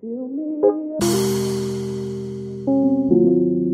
Fill me. Feel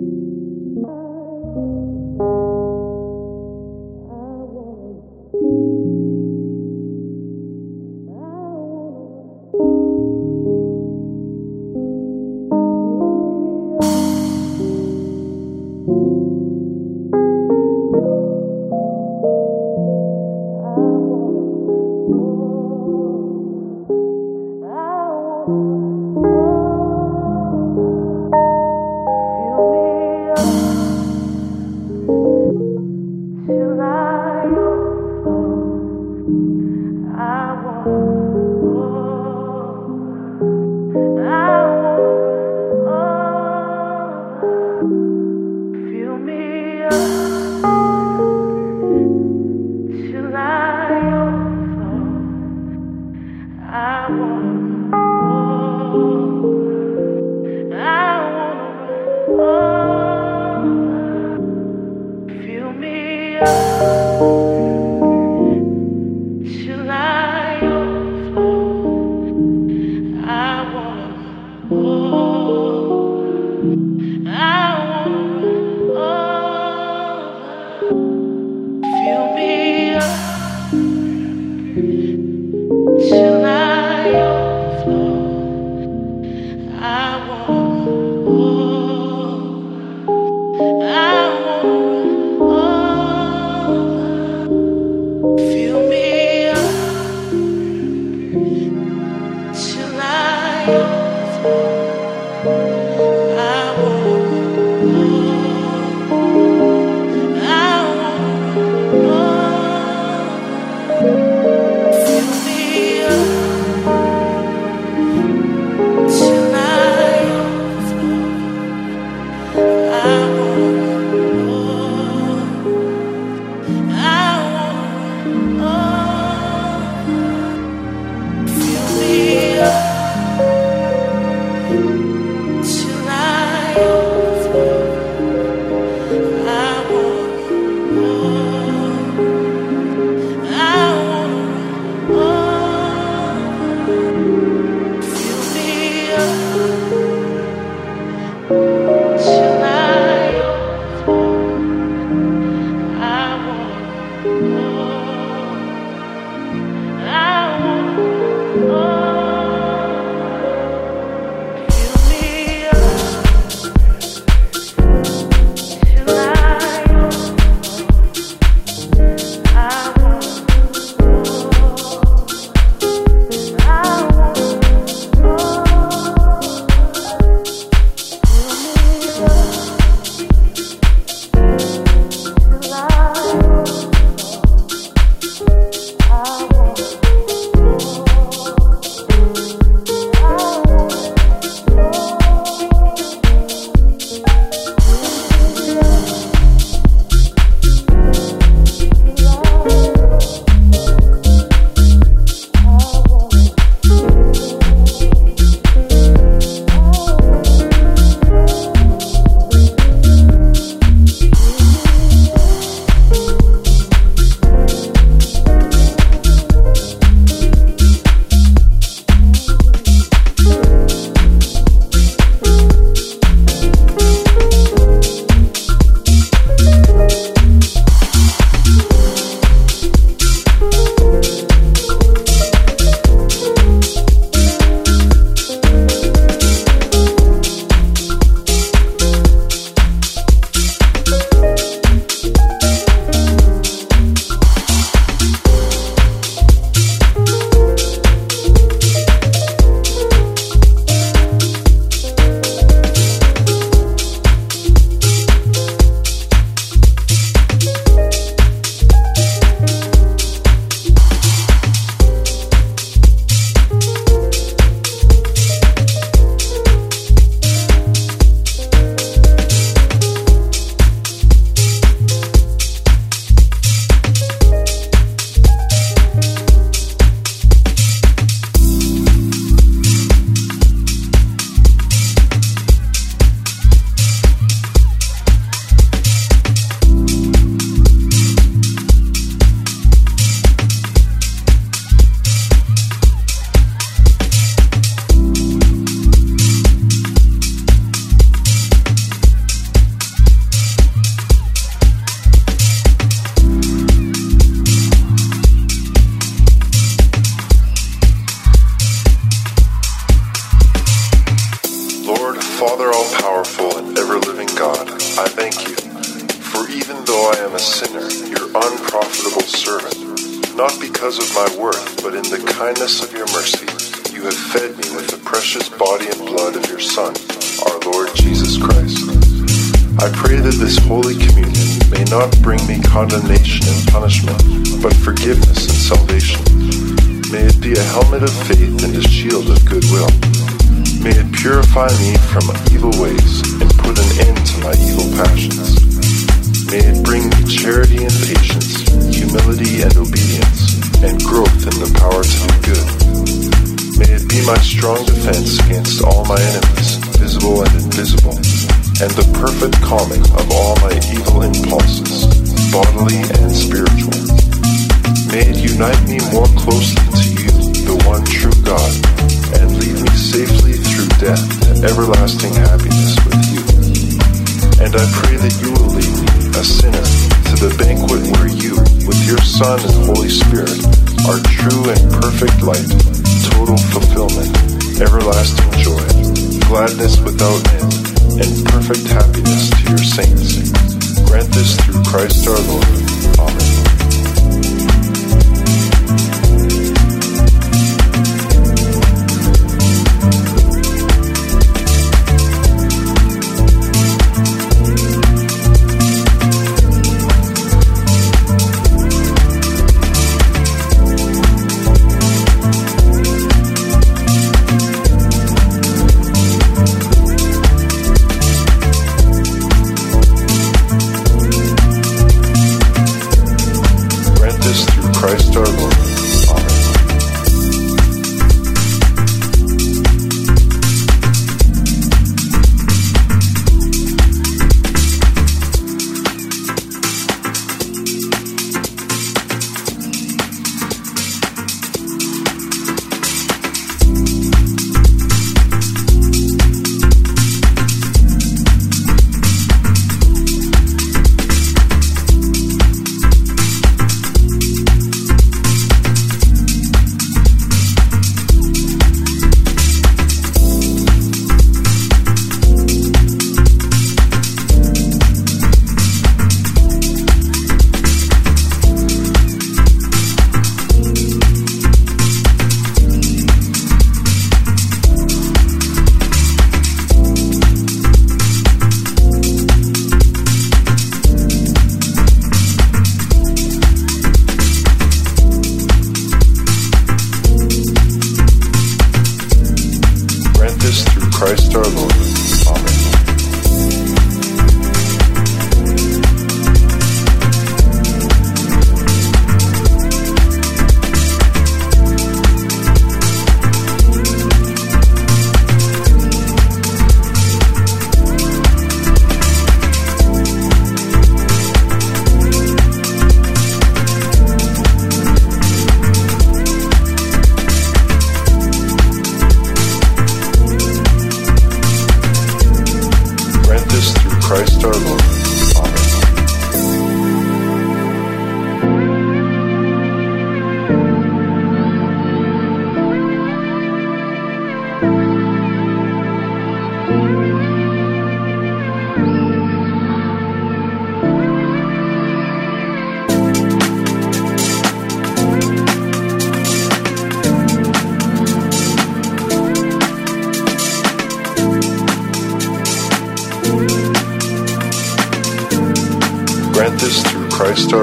death to everlasting happiness with you. And I pray that you will lead me, a sinner, to the banquet where you, with your Son and Holy Spirit, are true and perfect light, total fulfillment, everlasting joy, gladness without end, and perfect happiness to your saints. Grant this through Christ our Lord. Amen.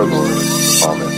Lord. Amen.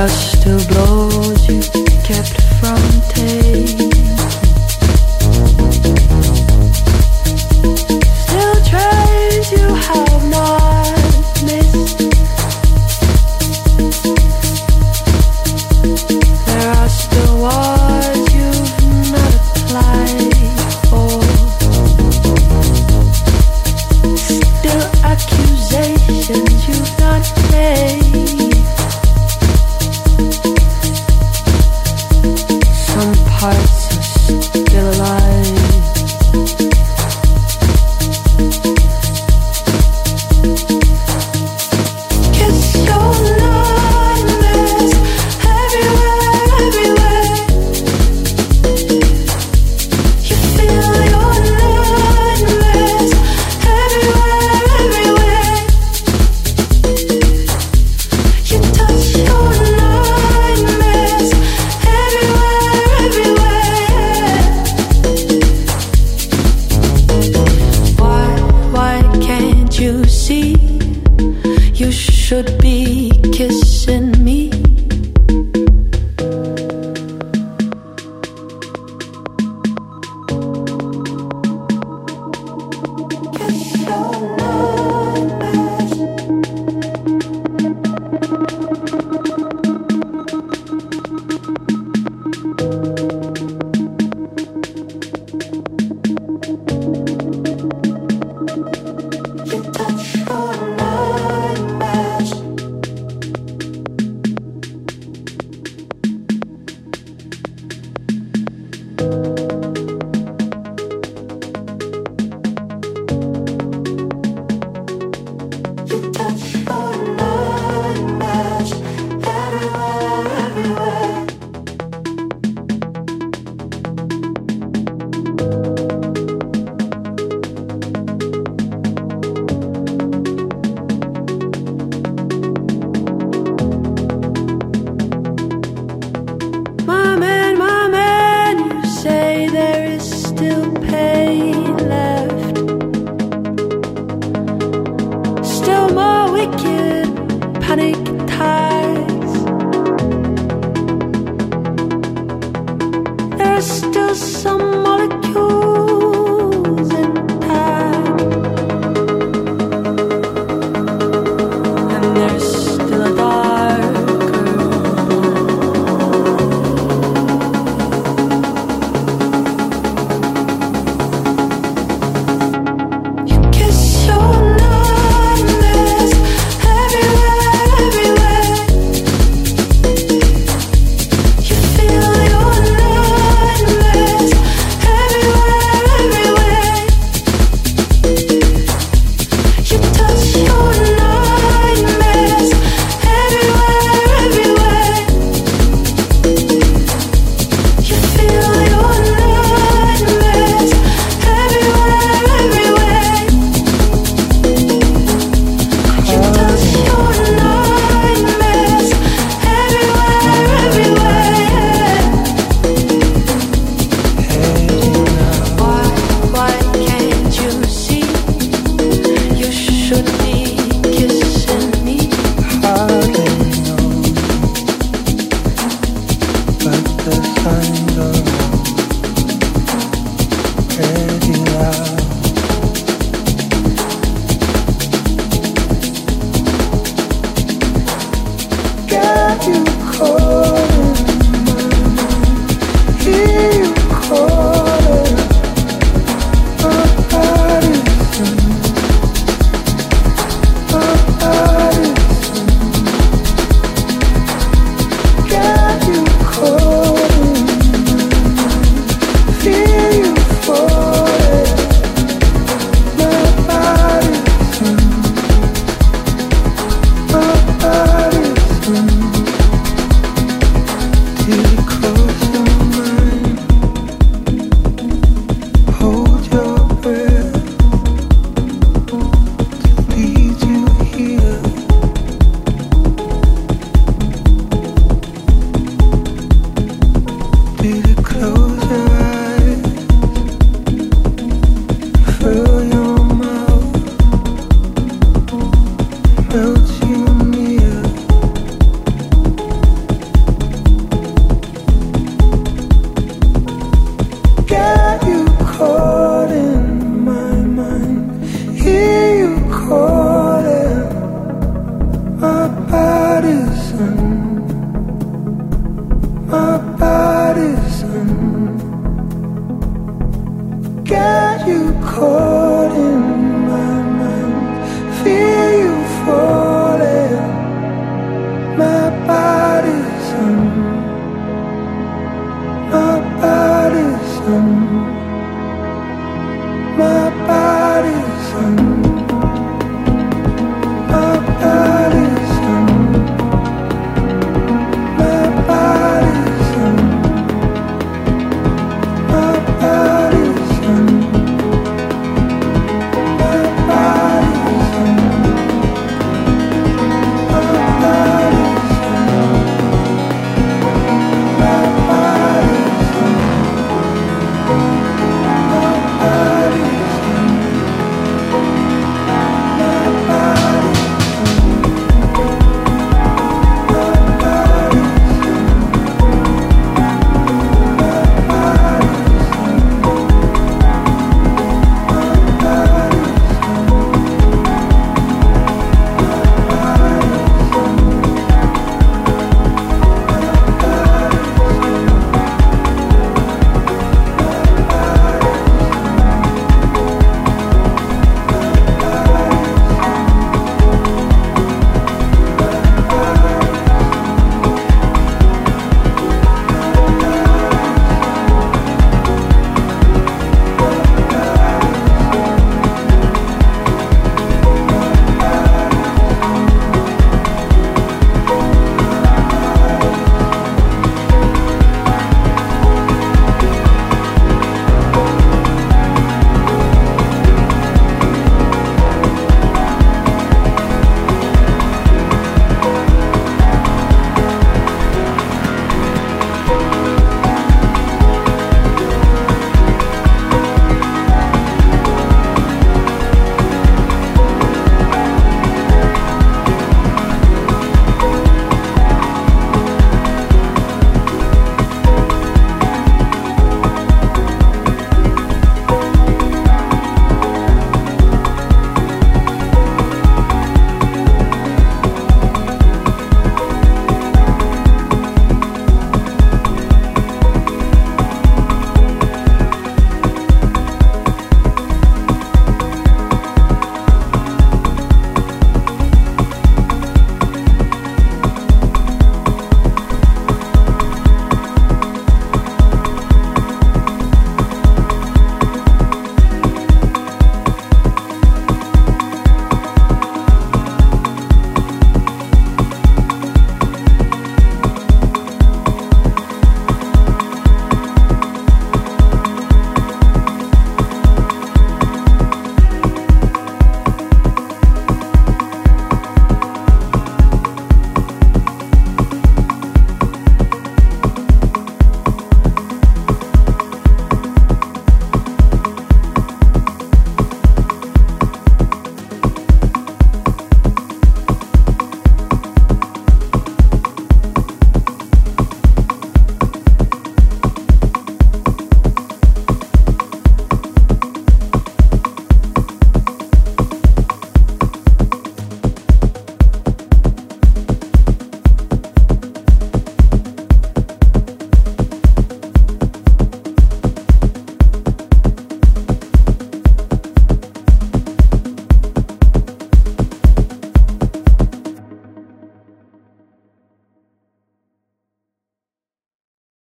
There